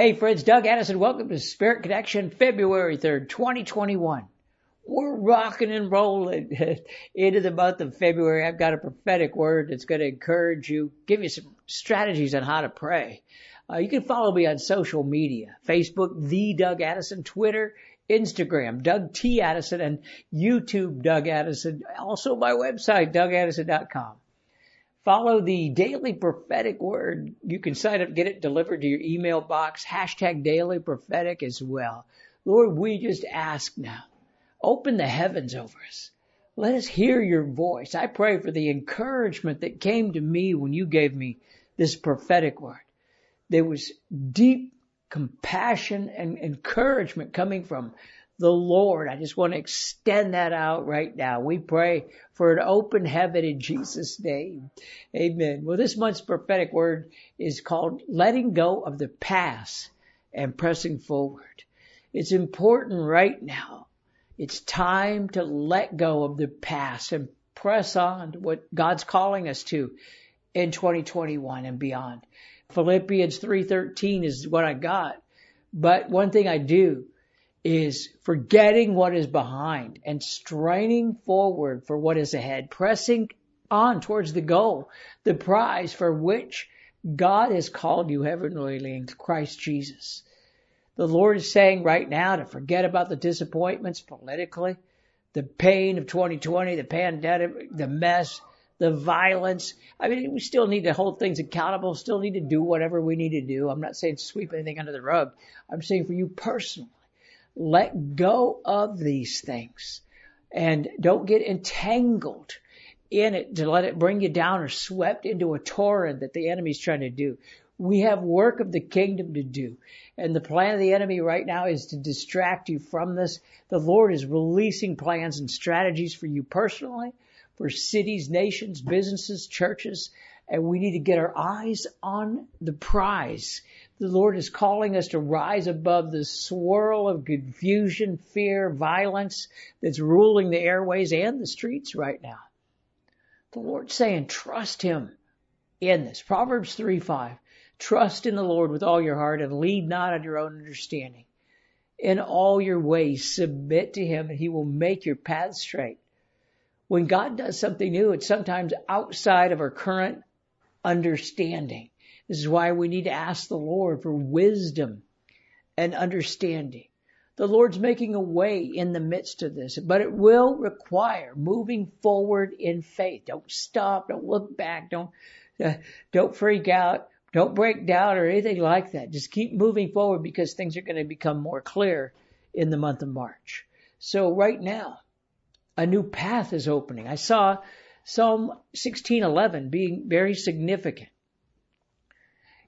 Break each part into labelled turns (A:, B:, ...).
A: Hey friends, Doug Addison. Welcome to Spirit Connection, February 3rd, 2021. We're rocking and rolling into the month of February. I've got a prophetic word that's going to encourage you, give you some strategies on how to pray. Uh, you can follow me on social media, Facebook, The Doug Addison, Twitter, Instagram, Doug T. Addison, and YouTube, Doug Addison. Also my website, DougAddison.com. Follow the daily prophetic word. You can sign up, get it delivered to your email box. Hashtag daily prophetic as well. Lord, we just ask now. Open the heavens over us. Let us hear your voice. I pray for the encouragement that came to me when you gave me this prophetic word. There was deep compassion and encouragement coming from the Lord. I just want to extend that out right now. We pray for an open heaven in Jesus' name. Amen. Well, this month's prophetic word is called letting go of the past and pressing forward. It's important right now. It's time to let go of the past and press on to what God's calling us to in 2021 and beyond. Philippians 3:13 is what I got. But one thing I do is forgetting what is behind and straining forward for what is ahead, pressing on towards the goal, the prize for which God has called you heavenly in Christ Jesus. The Lord is saying right now to forget about the disappointments politically, the pain of 2020, the pandemic, the mess, the violence. I mean, we still need to hold things accountable, still need to do whatever we need to do. I'm not saying sweep anything under the rug. I'm saying for you personally, let go of these things and don't get entangled in it to let it bring you down or swept into a torrent that the enemy's trying to do. We have work of the kingdom to do. And the plan of the enemy right now is to distract you from this. The Lord is releasing plans and strategies for you personally, for cities, nations, businesses, churches, and we need to get our eyes on the prize the Lord is calling us to rise above the swirl of confusion, fear, violence that's ruling the airways and the streets right now. The Lord's saying, trust Him in this. Proverbs 3 5. Trust in the Lord with all your heart and lead not on your own understanding. In all your ways, submit to Him and He will make your path straight. When God does something new, it's sometimes outside of our current understanding. This is why we need to ask the Lord for wisdom and understanding. The Lord's making a way in the midst of this, but it will require moving forward in faith. Don't stop. Don't look back. Don't, uh, don't freak out. Don't break down or anything like that. Just keep moving forward because things are going to become more clear in the month of March. So right now, a new path is opening. I saw Psalm 16:11 being very significant.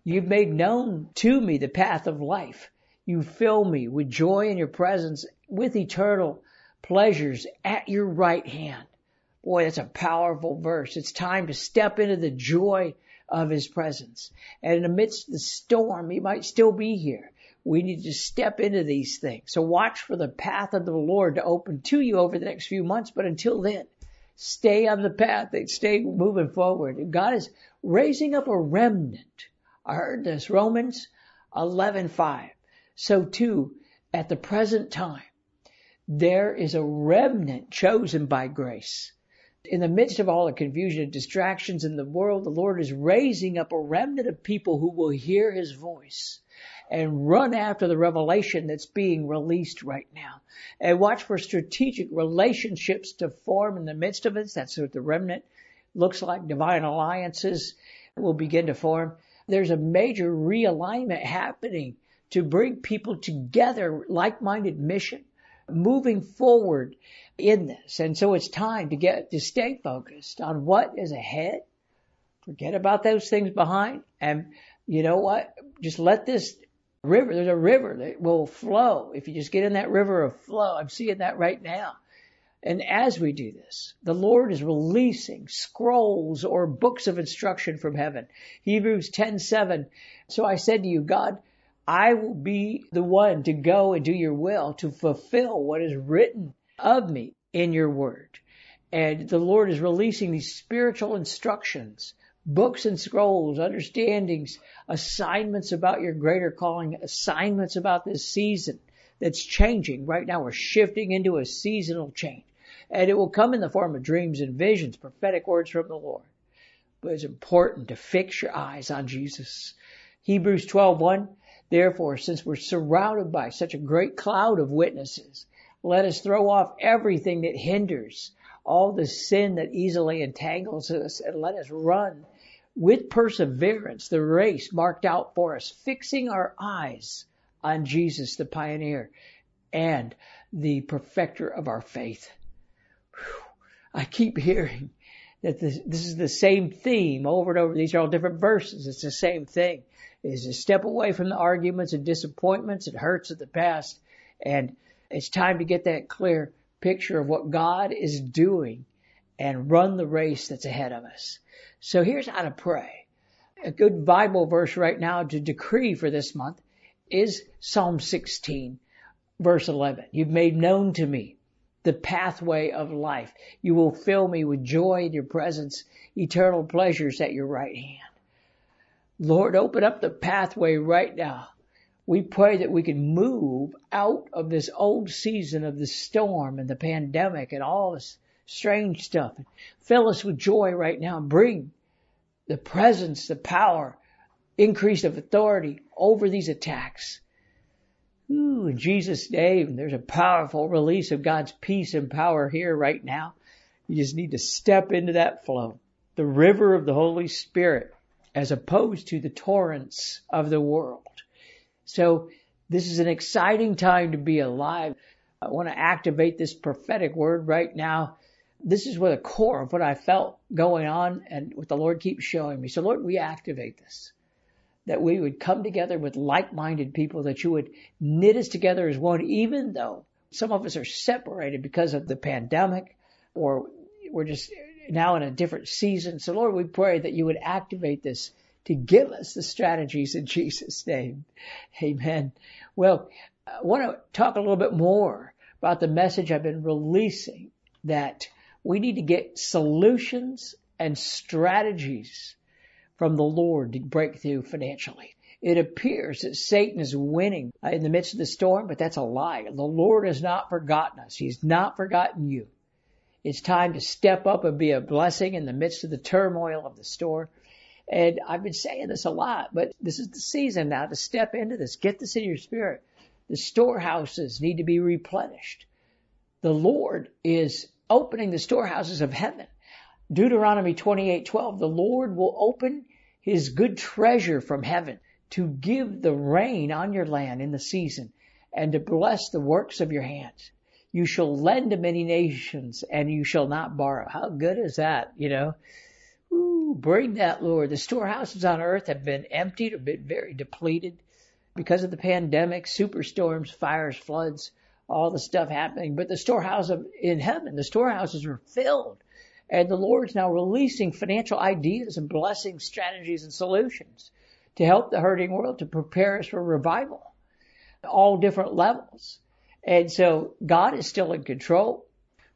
A: You've made known to me the path of life. You fill me with joy in your presence, with eternal pleasures at your right hand. Boy, that's a powerful verse. It's time to step into the joy of his presence. And amidst the storm, he might still be here. We need to step into these things. So watch for the path of the Lord to open to you over the next few months. But until then, stay on the path. Stay moving forward. God is raising up a remnant I heard this. Romans 11:5. So too, at the present time, there is a remnant chosen by grace. In the midst of all the confusion and distractions in the world, the Lord is raising up a remnant of people who will hear His voice and run after the revelation that's being released right now. And watch for strategic relationships to form in the midst of it. That's what the remnant looks like. Divine alliances will begin to form there's a major realignment happening to bring people together, like-minded mission, moving forward in this. And so it's time to get, to stay focused on what is ahead. Forget about those things behind. And you know what? Just let this river. There's a river that will flow. If you just get in that river of flow, I'm seeing that right now. And as we do this, the Lord is releasing scrolls or books of instruction from heaven. Hebrews 10:7. So I said to you, God, I will be the one to go and do your will to fulfill what is written of me in your word. And the Lord is releasing these spiritual instructions, books and scrolls, understandings, assignments about your greater calling, assignments about this season that's changing. Right now we're shifting into a seasonal change. And it will come in the form of dreams and visions, prophetic words from the Lord. But it's important to fix your eyes on Jesus. Hebrews 12:1 Therefore, since we're surrounded by such a great cloud of witnesses, let us throw off everything that hinders, all the sin that easily entangles us, and let us run with perseverance the race marked out for us, fixing our eyes on Jesus, the pioneer and the perfecter of our faith. I keep hearing that this, this is the same theme over and over. These are all different verses. It's the same thing is to step away from the arguments and disappointments and hurts of the past. And it's time to get that clear picture of what God is doing and run the race that's ahead of us. So here's how to pray. A good Bible verse right now to decree for this month is Psalm 16 verse 11. You've made known to me the pathway of life. You will fill me with joy in your presence, eternal pleasures at your right hand. Lord, open up the pathway right now. We pray that we can move out of this old season of the storm and the pandemic and all this strange stuff. Fill us with joy right now bring the presence, the power, increase of authority over these attacks. Ooh, in Jesus' name, there's a powerful release of God's peace and power here right now. You just need to step into that flow. The river of the Holy Spirit as opposed to the torrents of the world. So this is an exciting time to be alive. I want to activate this prophetic word right now. This is what the core of what I felt going on and what the Lord keeps showing me. So Lord, we activate this. That we would come together with like-minded people, that you would knit us together as one, even though some of us are separated because of the pandemic or we're just now in a different season. So Lord, we pray that you would activate this to give us the strategies in Jesus' name. Amen. Well, I want to talk a little bit more about the message I've been releasing that we need to get solutions and strategies from the Lord to break through financially. It appears that Satan is winning in the midst of the storm, but that's a lie. The Lord has not forgotten us. He's not forgotten you. It's time to step up and be a blessing in the midst of the turmoil of the storm. And I've been saying this a lot, but this is the season now to step into this. Get this in your spirit. The storehouses need to be replenished. The Lord is opening the storehouses of heaven. Deuteronomy 28:12, the Lord will open his good treasure from heaven to give the rain on your land in the season and to bless the works of your hands. You shall lend to many nations and you shall not borrow. How good is that? You know, Ooh, bring that, Lord. The storehouses on earth have been emptied or been very depleted because of the pandemic, superstorms, fires, floods, all the stuff happening. But the storehouse of, in heaven, the storehouses are filled. And the Lord's now releasing financial ideas and blessing strategies and solutions to help the hurting world to prepare us for revival. All different levels. And so God is still in control.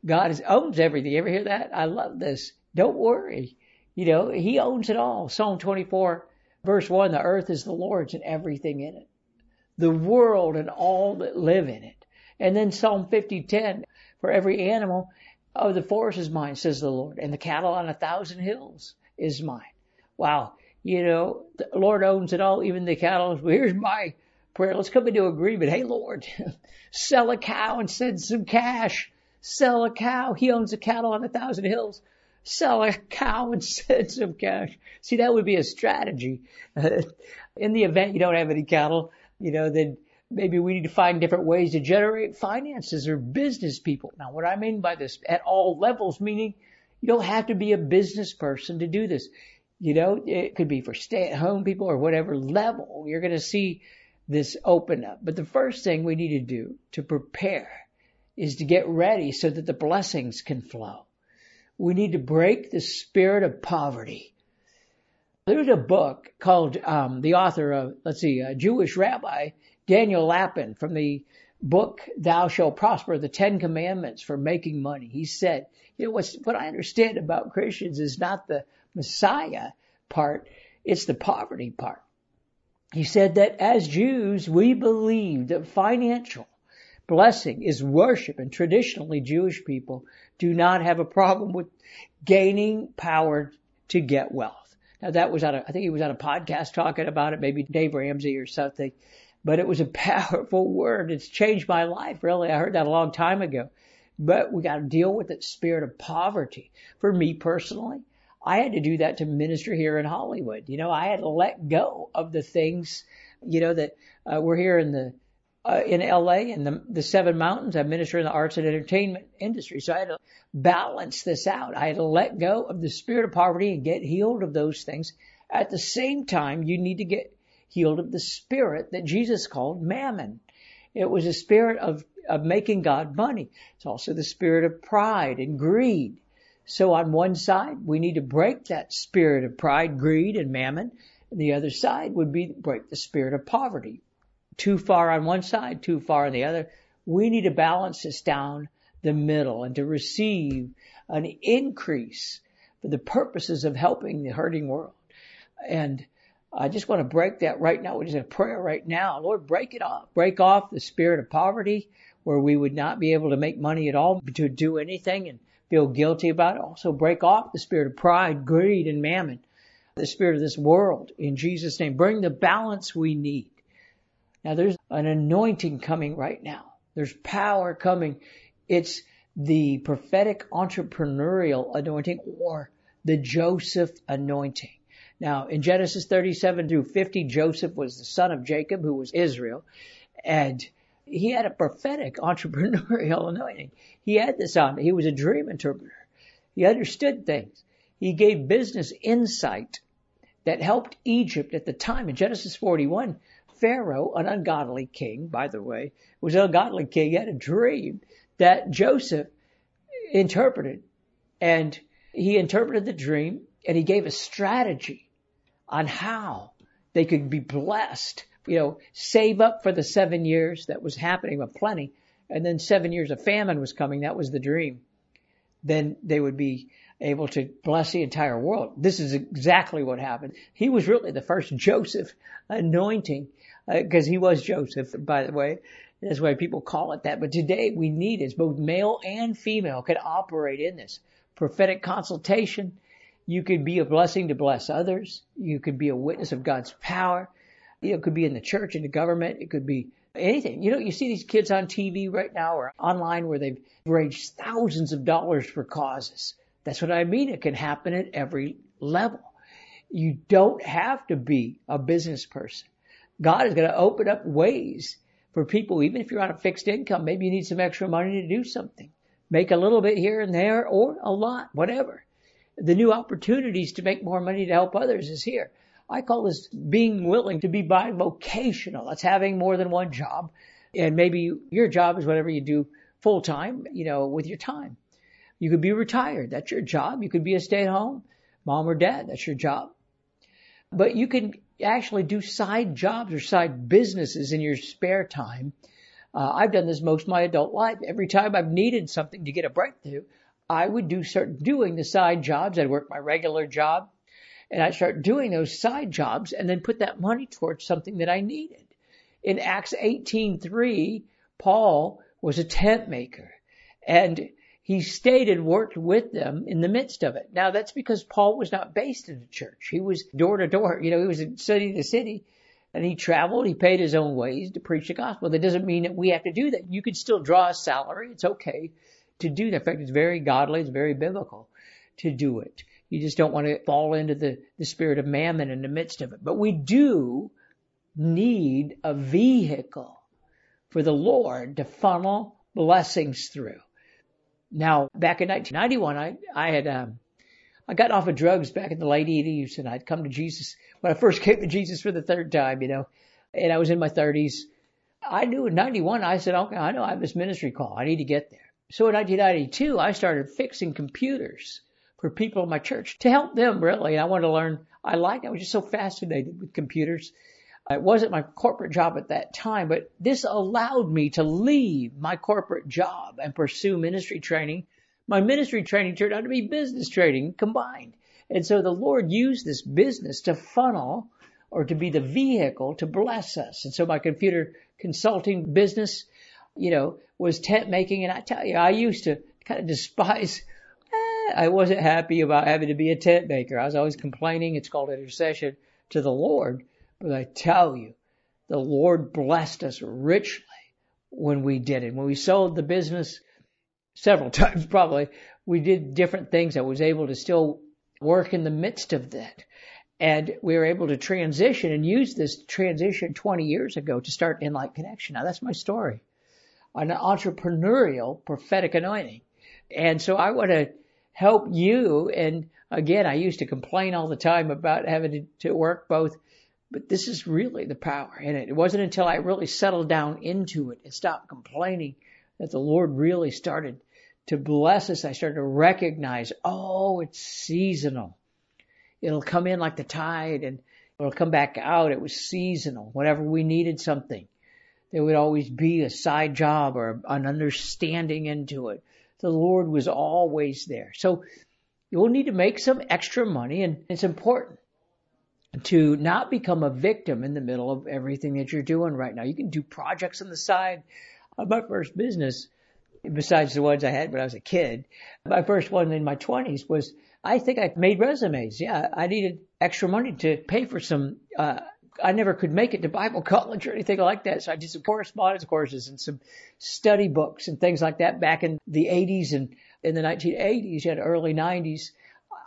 A: God is, owns everything. You ever hear that? I love this. Don't worry. You know, He owns it all. Psalm 24 verse 1, the earth is the Lord's and everything in it. The world and all that live in it. And then Psalm 50:10, for every animal of the forest is mine, says the Lord, and the cattle on a thousand hills is mine. Wow. You know, the Lord owns it all, even the cattle. Well, here's my prayer. Let's come into agreement. Hey, Lord, sell a cow and send some cash. Sell a cow. He owns the cattle on a thousand hills. Sell a cow and send some cash. See, that would be a strategy. In the event you don't have any cattle, you know, then maybe we need to find different ways to generate finances or business people. Now, what I mean by this at all levels, meaning you don't have to be a business person to do this. You know, it could be for stay at home people or whatever level. You're going to see this open up. But the first thing we need to do to prepare is to get ready so that the blessings can flow. We need to break the spirit of poverty. There's a book called, um, the author of, let's see, a Jewish rabbi, Daniel Lapin, from the book Thou Shalt Prosper, the Ten Commandments for Making Money. He said, you know, what's, what I understand about Christians is not the Messiah part, it's the poverty part. He said that as Jews, we believe that financial blessing is worship and traditionally Jewish people do not have a problem with gaining power to get wealth. Now that was on a, I think he was on a podcast talking about it, maybe Dave Ramsey or something, but it was a powerful word. It's changed my life, really. I heard that a long time ago. But we got to deal with that spirit of poverty. For me personally, I had to do that to minister here in Hollywood. You know, I had to let go of the things, you know, that uh, we're here in the uh, in LA in the, the seven mountains. I minister in the arts and entertainment industry. So I had to balance this out. I had to let go of the spirit of poverty and get healed of those things. At the same time, you need to get healed of the spirit that Jesus called mammon. It was a spirit of, of making God money. It's also the spirit of pride and greed. So on one side, we need to break that spirit of pride, greed, and mammon. And the other side would be break the spirit of poverty. Too far on one side, too far on the other. We need to balance this down the middle and to receive an increase for the purposes of helping the hurting world. And I just want to break that right now. We're just in prayer right now. Lord, break it off. Break off the spirit of poverty where we would not be able to make money at all to do anything and feel guilty about it. Also break off the spirit of pride, greed, and mammon, the spirit of this world in Jesus' name. Bring the balance we need. Now there's an anointing coming right now. There's power coming. It's the prophetic entrepreneurial anointing or the Joseph anointing. Now, in Genesis 37 through 50, Joseph was the son of Jacob, who was Israel, and he had a prophetic entrepreneurial anointing. He had this on. He was a dream interpreter. He understood things. He gave business insight that helped Egypt at the time. In Genesis 41, Pharaoh, an ungodly king, by the way, was an ungodly king. He had a dream that Joseph interpreted. And he interpreted the dream and he gave a strategy on how they could be blessed you know, save up for the seven years that was happening with plenty, and then seven years of famine was coming. That was the dream. Then they would be able to bless the entire world. This is exactly what happened. He was really the first Joseph anointing, because uh, he was Joseph, by the way. That's why people call it that. But today we need is both male and female can operate in this prophetic consultation. You could be a blessing to bless others. You could be a witness of God's power. You know, it could be in the church, in the government, it could be anything. You know, you see these kids on TV right now or online where they've raised thousands of dollars for causes. That's what I mean. It can happen at every level. You don't have to be a business person. God is going to open up ways for people, even if you're on a fixed income, maybe you need some extra money to do something. Make a little bit here and there or a lot, whatever. The new opportunities to make more money to help others is here. I call this being willing to be bivocational. That's having more than one job. And maybe your job is whatever you do full time, you know, with your time. You could be retired. That's your job. You could be a stay at home mom or dad. That's your job. But you can actually do side jobs or side businesses in your spare time. Uh, I've done this most of my adult life. Every time I've needed something to get a breakthrough, I would do start doing the side jobs. I'd work my regular job and I'd start doing those side jobs and then put that money towards something that I needed. In Acts 18:3, Paul was a tent maker and he stayed and worked with them in the midst of it. Now that's because Paul was not based in a church. He was door to door. You know, he was in city to city and he traveled. He paid his own ways to preach the gospel. That doesn't mean that we have to do that. You can still draw a salary. It's okay to do that. In fact, it's very godly. It's very biblical to do it. You just don't want to fall into the, the spirit of mammon in the midst of it. But we do need a vehicle for the Lord to funnel blessings through. Now, back in 1991, I, I had, um, I got off of drugs back in the late 80s and I'd come to Jesus when I first came to Jesus for the third time, you know, and I was in my 30s. I knew in 91, I said, okay, I know I have this ministry call. I need to get there. So in 1992, I started fixing computers for people in my church to help them really. And I wanted to learn. I liked, I was just so fascinated with computers. It wasn't my corporate job at that time, but this allowed me to leave my corporate job and pursue ministry training. My ministry training turned out to be business training combined. And so the Lord used this business to funnel or to be the vehicle to bless us. And so my computer consulting business, you know, was tent making. And I tell you, I used to kind of despise eh, I wasn't happy about having to be a tent maker. I was always complaining. It's called intercession to the Lord. But I tell you, the Lord blessed us richly when we did it. When we sold the business several times, probably, we did different things. I was able to still work in the midst of that. And we were able to transition and use this transition 20 years ago to start InLight Connection. Now that's my story. An entrepreneurial prophetic anointing. And so I want to help you. And again, I used to complain all the time about having to, work both but this is really the power in it. It wasn't until I really settled down into it and stopped complaining that the Lord really started to bless us. I started to recognize, oh, it's seasonal. It'll come in like the tide and it'll come back out. It was seasonal. Whenever we needed something, there would always be a side job or an understanding into it. The Lord was always there. So you'll need to make some extra money and it's important to not become a victim in the middle of everything that you're doing right now. You can do projects on the side. My first business, besides the ones I had when I was a kid, my first one in my 20s was I think I made resumes. Yeah, I needed extra money to pay for some. Uh, I never could make it to Bible college or anything like that, so I did some correspondence courses and some study books and things like that back in the 80s and in the 1980s and early 90s.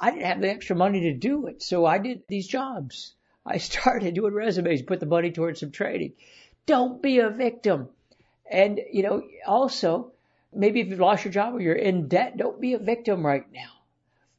A: I didn't have the extra money to do it, so I did these jobs. I started doing resumes, put the money towards some training. Don't be a victim. And, you know, also, maybe if you've lost your job or you're in debt, don't be a victim right now.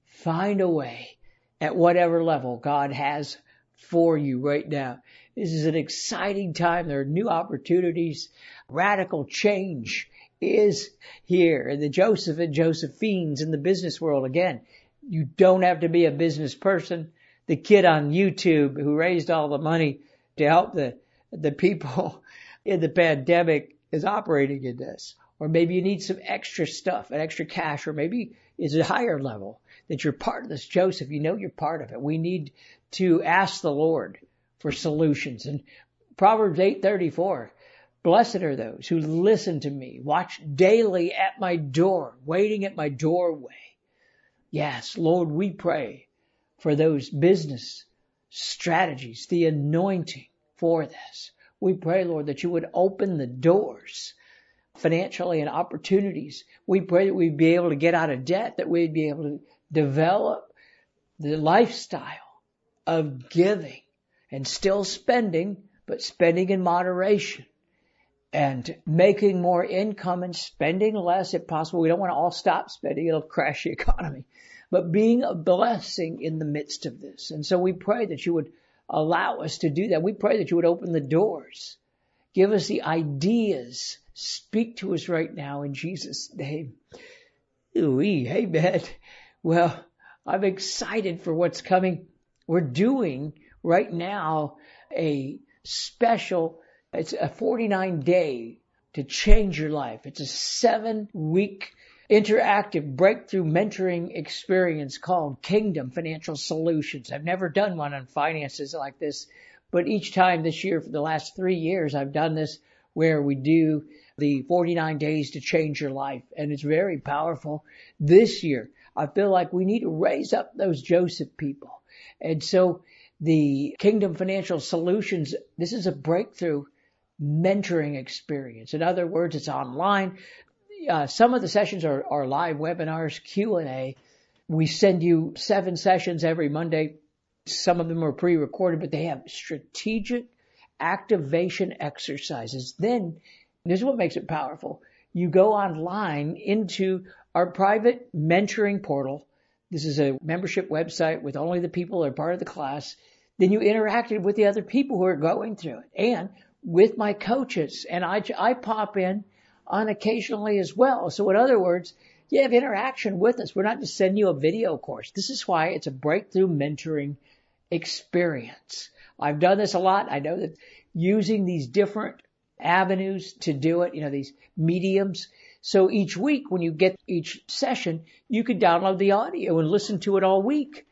A: Find a way at whatever level God has for you right now. This is an exciting time. There are new opportunities. Radical change is here. And the Joseph and Josephines in the business world again you don't have to be a business person. The kid on YouTube who raised all the money to help the, the people in the pandemic is operating in this. Or maybe you need some extra stuff, an extra cash, or maybe it's a higher level that you're part of this. Joseph, you know you're part of it. We need to ask the Lord for solutions. And Proverbs 8:34, blessed are those who listen to me, watch daily at my door, waiting at my doorway Yes, Lord, we pray for those business strategies, the anointing for this. We pray, Lord, that you would open the doors financially and opportunities. We pray that we'd be able to get out of debt, that we'd be able to develop the lifestyle of giving and still spending, but spending in moderation and making more income and spending less if possible. We don't want to all stop spending. It'll crash the economy. But being a blessing in the midst of this. And so we pray that you would allow us to do that. We pray that you would open the doors. Give us the ideas. Speak to us right now in Jesus' name. Ooh, amen. Well, I'm excited for what's coming. We're doing right now a special it's a 49 day to change your life. It's a seven week interactive breakthrough mentoring experience called Kingdom Financial Solutions. I've never done one on finances like this, but each time this year for the last three years, I've done this where we do the 49 days to change your life. And it's very powerful. This year, I feel like we need to raise up those Joseph people. And so the Kingdom Financial Solutions, this is a breakthrough mentoring experience. In other words, it's online. Uh, some of the sessions are, are live webinars, Q&A. We send you seven sessions every Monday. Some of them are pre-recorded, but they have strategic activation exercises. Then, this is what makes it powerful. You go online into our private mentoring portal. This is a membership website with only the people that are part of the class then you interacted with the other people who are going through it and with my coaches. And I, I pop in on occasionally as well. So in other words, you have interaction with us. We're not just sending you a video course. This is why it's a breakthrough mentoring experience. I've done this a lot. I know that using these different avenues to do it, you know, these mediums. So each week when you get each session, you can download the audio and listen to it all week.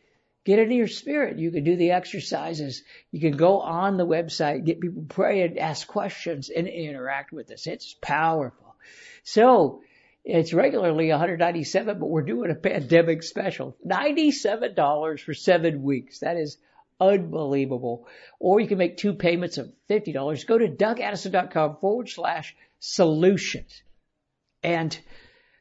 A: Get into your spirit. You can do the exercises. You can go on the website, get people pray and ask questions and interact with us. It's powerful. So it's regularly 197, but we're doing a pandemic special. $97 for seven weeks. That is unbelievable. Or you can make two payments of $50. Go to dougaddison.com forward slash solutions. And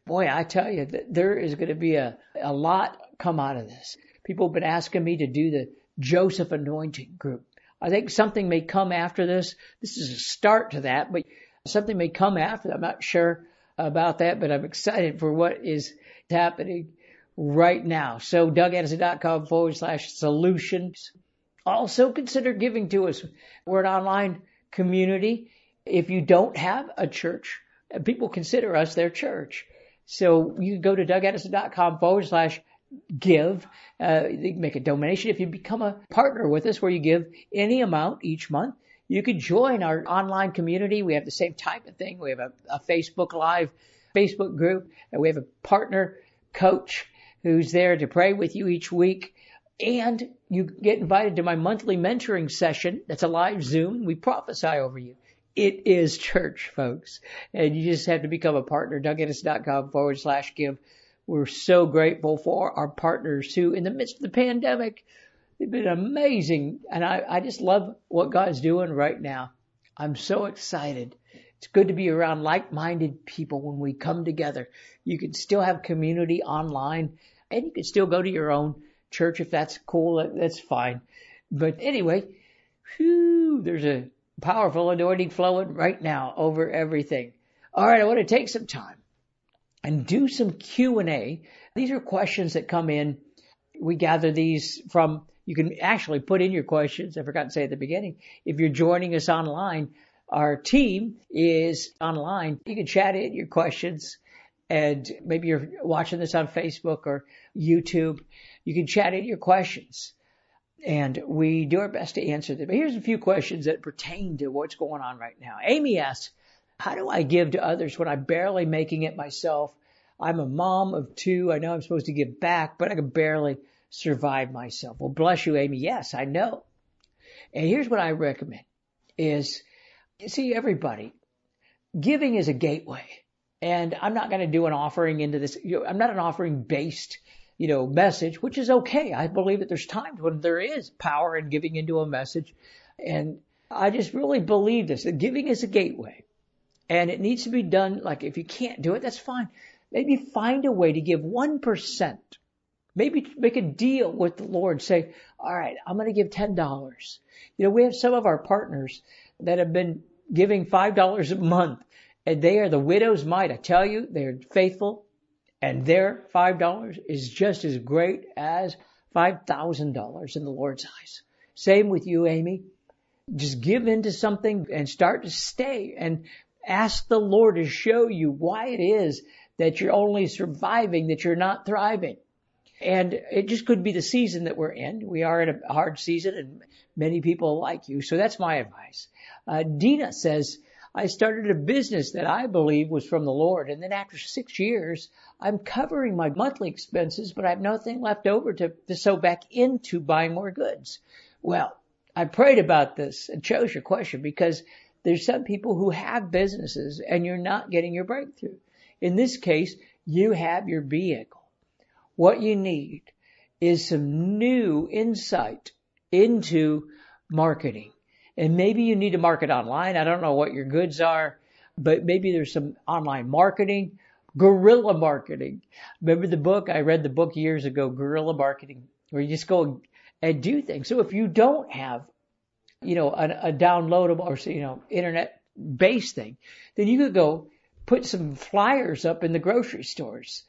A: boy, I tell you, there is going to be a, a lot come out of this. People have been asking me to do the Joseph anointing group. I think something may come after this. This is a start to that, but something may come after. I'm not sure about that, but I'm excited for what is happening right now. So dougaddison.com forward slash solutions. Also consider giving to us. We're an online community. If you don't have a church, people consider us their church. So you can go to dougaddison.com forward slash give. Uh, you can make a donation if you become a partner with us where you give any amount each month. You can join our online community. We have the same type of thing. We have a, a Facebook Live Facebook group and we have a partner coach who's there to pray with you each week. And you get invited to my monthly mentoring session. That's a live Zoom. We prophesy over you. It is church, folks. And you just have to become a partner. DougAddison.com forward slash give. We're so grateful for our partners who, in the midst of the pandemic, they've been amazing. And I, I just love what God's doing right now. I'm so excited. It's good to be around like-minded people when we come together. You can still have community online and you can still go to your own church if that's cool. That's fine. But anyway, whew, there's a powerful anointing flowing right now over everything. All right, I want to take some time and do some Q&A. These are questions that come in. We gather these from you can actually put in your questions. I forgot to say at the beginning. If you're joining us online, our team is online. You can chat in your questions and maybe you're watching this on Facebook or YouTube you can chat in your questions and we do our best to answer them. But here's a few questions that pertain to what's going on right now. Amy asks, how do I give to others when I'm barely making it myself? I'm a mom of two. I know I'm supposed to give back, but I can barely survive myself. Well, bless you, Amy. Yes, I know. And here's what I recommend is, see, everybody, giving is a gateway. And I'm not going to do an offering into this. I'm not an offering based you know, message, which is okay. I believe that there's times when there is power in giving into a message. And I just really believe this, that giving is a gateway. And it needs to be done, like if you can't do it, that's fine. Maybe find a way to give 1%. Maybe make a deal with the Lord. Say, all right, I'm going to give $10. You know, we have some of our partners that have been giving $5 a month and they are the widow's mite. I tell you, they're faithful and their $5 is just as great as $5,000 in the Lord's eyes. Same with you, Amy. Just give into something and start to stay and ask the Lord to show you why it is that you're only surviving, that you're not thriving. And it just could be the season that we're in. We are in a hard season and many people like you. So that's my advice. Uh, Dina says, I started a business that I believe was from the Lord. And then after six years, I'm covering my monthly expenses, but I have nothing left over to, to sow back into buying more goods. Well, I prayed about this and chose your question because there's some people who have businesses and you're not getting your breakthrough. In this case, you have your vehicle. What you need is some new insight into marketing. And maybe you need to market online. I don't know what your goods are, but maybe there's some online marketing, guerrilla marketing. Remember the book? I read the book years ago, Guerrilla Marketing, where you just go and do things. So if you don't have, you know, a, a downloadable or, you know, internet based thing, then you could go put some flyers up in the grocery stores.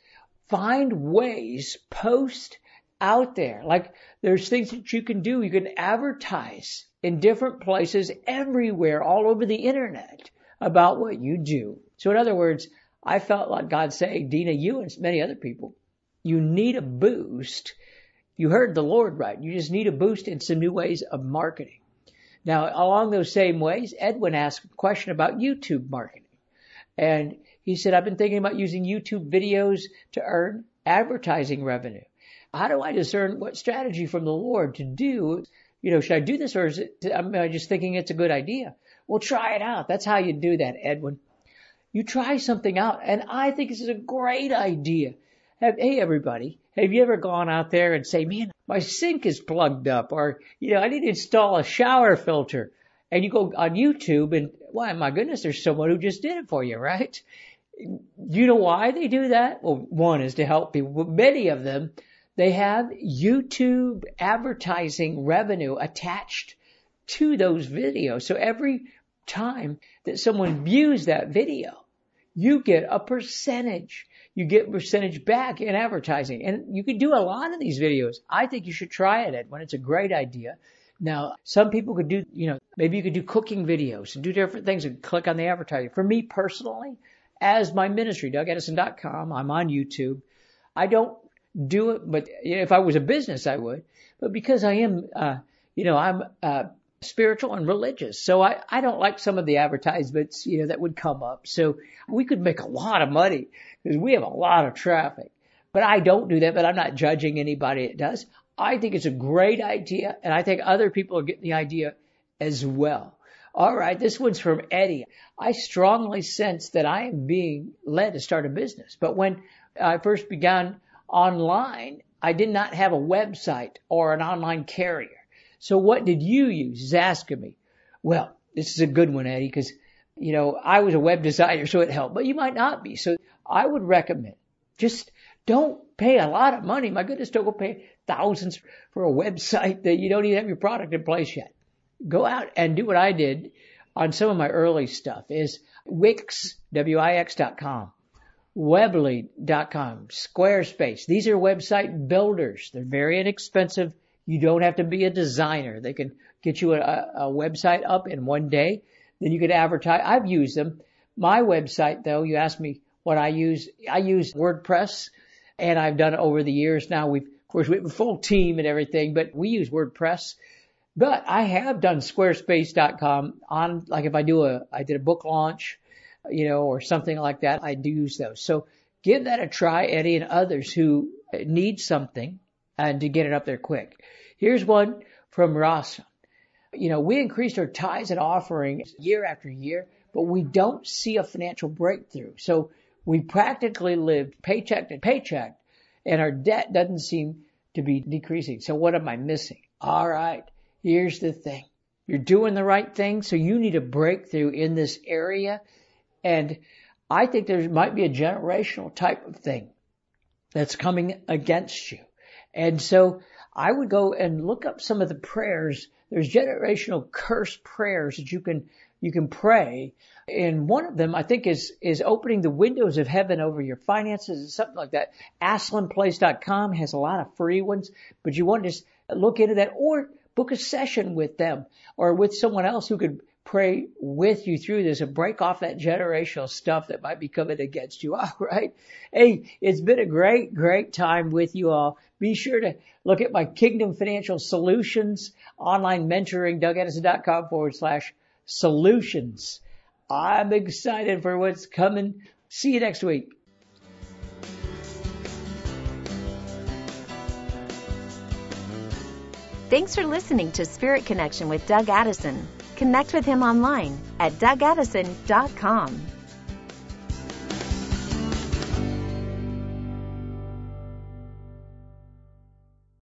A: Find ways, post out there. Like there's things that you can do. You can advertise in different places everywhere, all over the internet about what you do. So in other words, I felt like God saying, Dina, you and many other people, you need a boost. You heard the Lord right. You just need a boost in some new ways of marketing. Now, along those same ways, Edwin asked a question about YouTube marketing. And he said, I've been thinking about using YouTube videos to earn advertising revenue. How do I discern what strategy from the Lord to do? You know, should I do this or is it, am I just thinking it's a good idea? Well, try it out. That's how you do that, Edwin. You try something out. And I think this is a great idea. Hey, everybody, have you ever gone out there and say, man, my sink is plugged up or, you know, I need to install a shower filter. And you go on YouTube and, why, my goodness, there's someone who just did it for you, right? You know why they do that? Well, one is to help people, but many of them, they have YouTube advertising revenue attached to those videos. So every time that someone views that video, you get a percentage. You get percentage back in advertising. And you can do a lot of these videos. I think you should try it when it's a great idea. Now, some people could do, you know, maybe you could do cooking videos and do different things and click on the advertising. For me personally, as my ministry, DougAddison.com, I'm on YouTube. I don't do it, but if I was a business, I would. But because I am, uh, you know, I'm uh, spiritual and religious, so I, I don't like some of the advertisements, you know, that would come up. So we could make a lot of money because we have a lot of traffic. But I don't do that, but I'm not judging anybody that does. I think it's a great idea, and I think other people are getting the idea as well. All right, this one's from Eddie. I strongly sense that I am being led to start a business, but when I first began online, I did not have a website or an online carrier. So what did you use? He's asking me. Well, this is a good one, Eddie, because, you know, I was a web designer, so it helped, but you might not be. So I would recommend just don't pay a lot of money. My goodness, don't go pay thousands for a website that you don't even have your product in place yet. Go out and do what I did on some of my early stuff is Wix, W-I-X Weebly.com, Squarespace. These are website builders. They're very inexpensive. You don't have to be a designer. They can get you a, a website up in one day. Then you can advertise. I've used them. My website though, you asked me what I use. I use WordPress and I've done it over the years. Now we've, of course, we have a full team and everything, but we use WordPress. But I have done squarespace.com on, like if I do a, I did a book launch, you know, or something like that, I do use those. So give that a try, Eddie and others who need something and to get it up there quick. Here's one from Ross. You know, we increased our tithes and offerings year after year, but we don't see a financial breakthrough. So we practically lived paycheck to paycheck and our debt doesn't seem to be decreasing. So what am I missing? All right. Here's the thing. You're doing the right thing. So you need a breakthrough in this area. And I think there might be a generational type of thing that's coming against you. And so I would go and look up some of the prayers. There's generational curse prayers that you can, you can pray and one of them, I think, is, is opening the windows of heaven over your finances and something like that. AslanPlace.com has a lot of free ones, but you want to just look into that or book a session with them or with someone else who could pray with you through this and break off that generational stuff that might be coming against you. All right. Hey, it's been a great, great time with you all. Be sure to look at my Kingdom Financial Solutions online mentoring, DougAddison.com forward slash solutions. I'm excited for what's coming. See you next week.
B: Thanks for listening to Spirit Connection with Doug Addison. Connect with him online at dougaddison.com.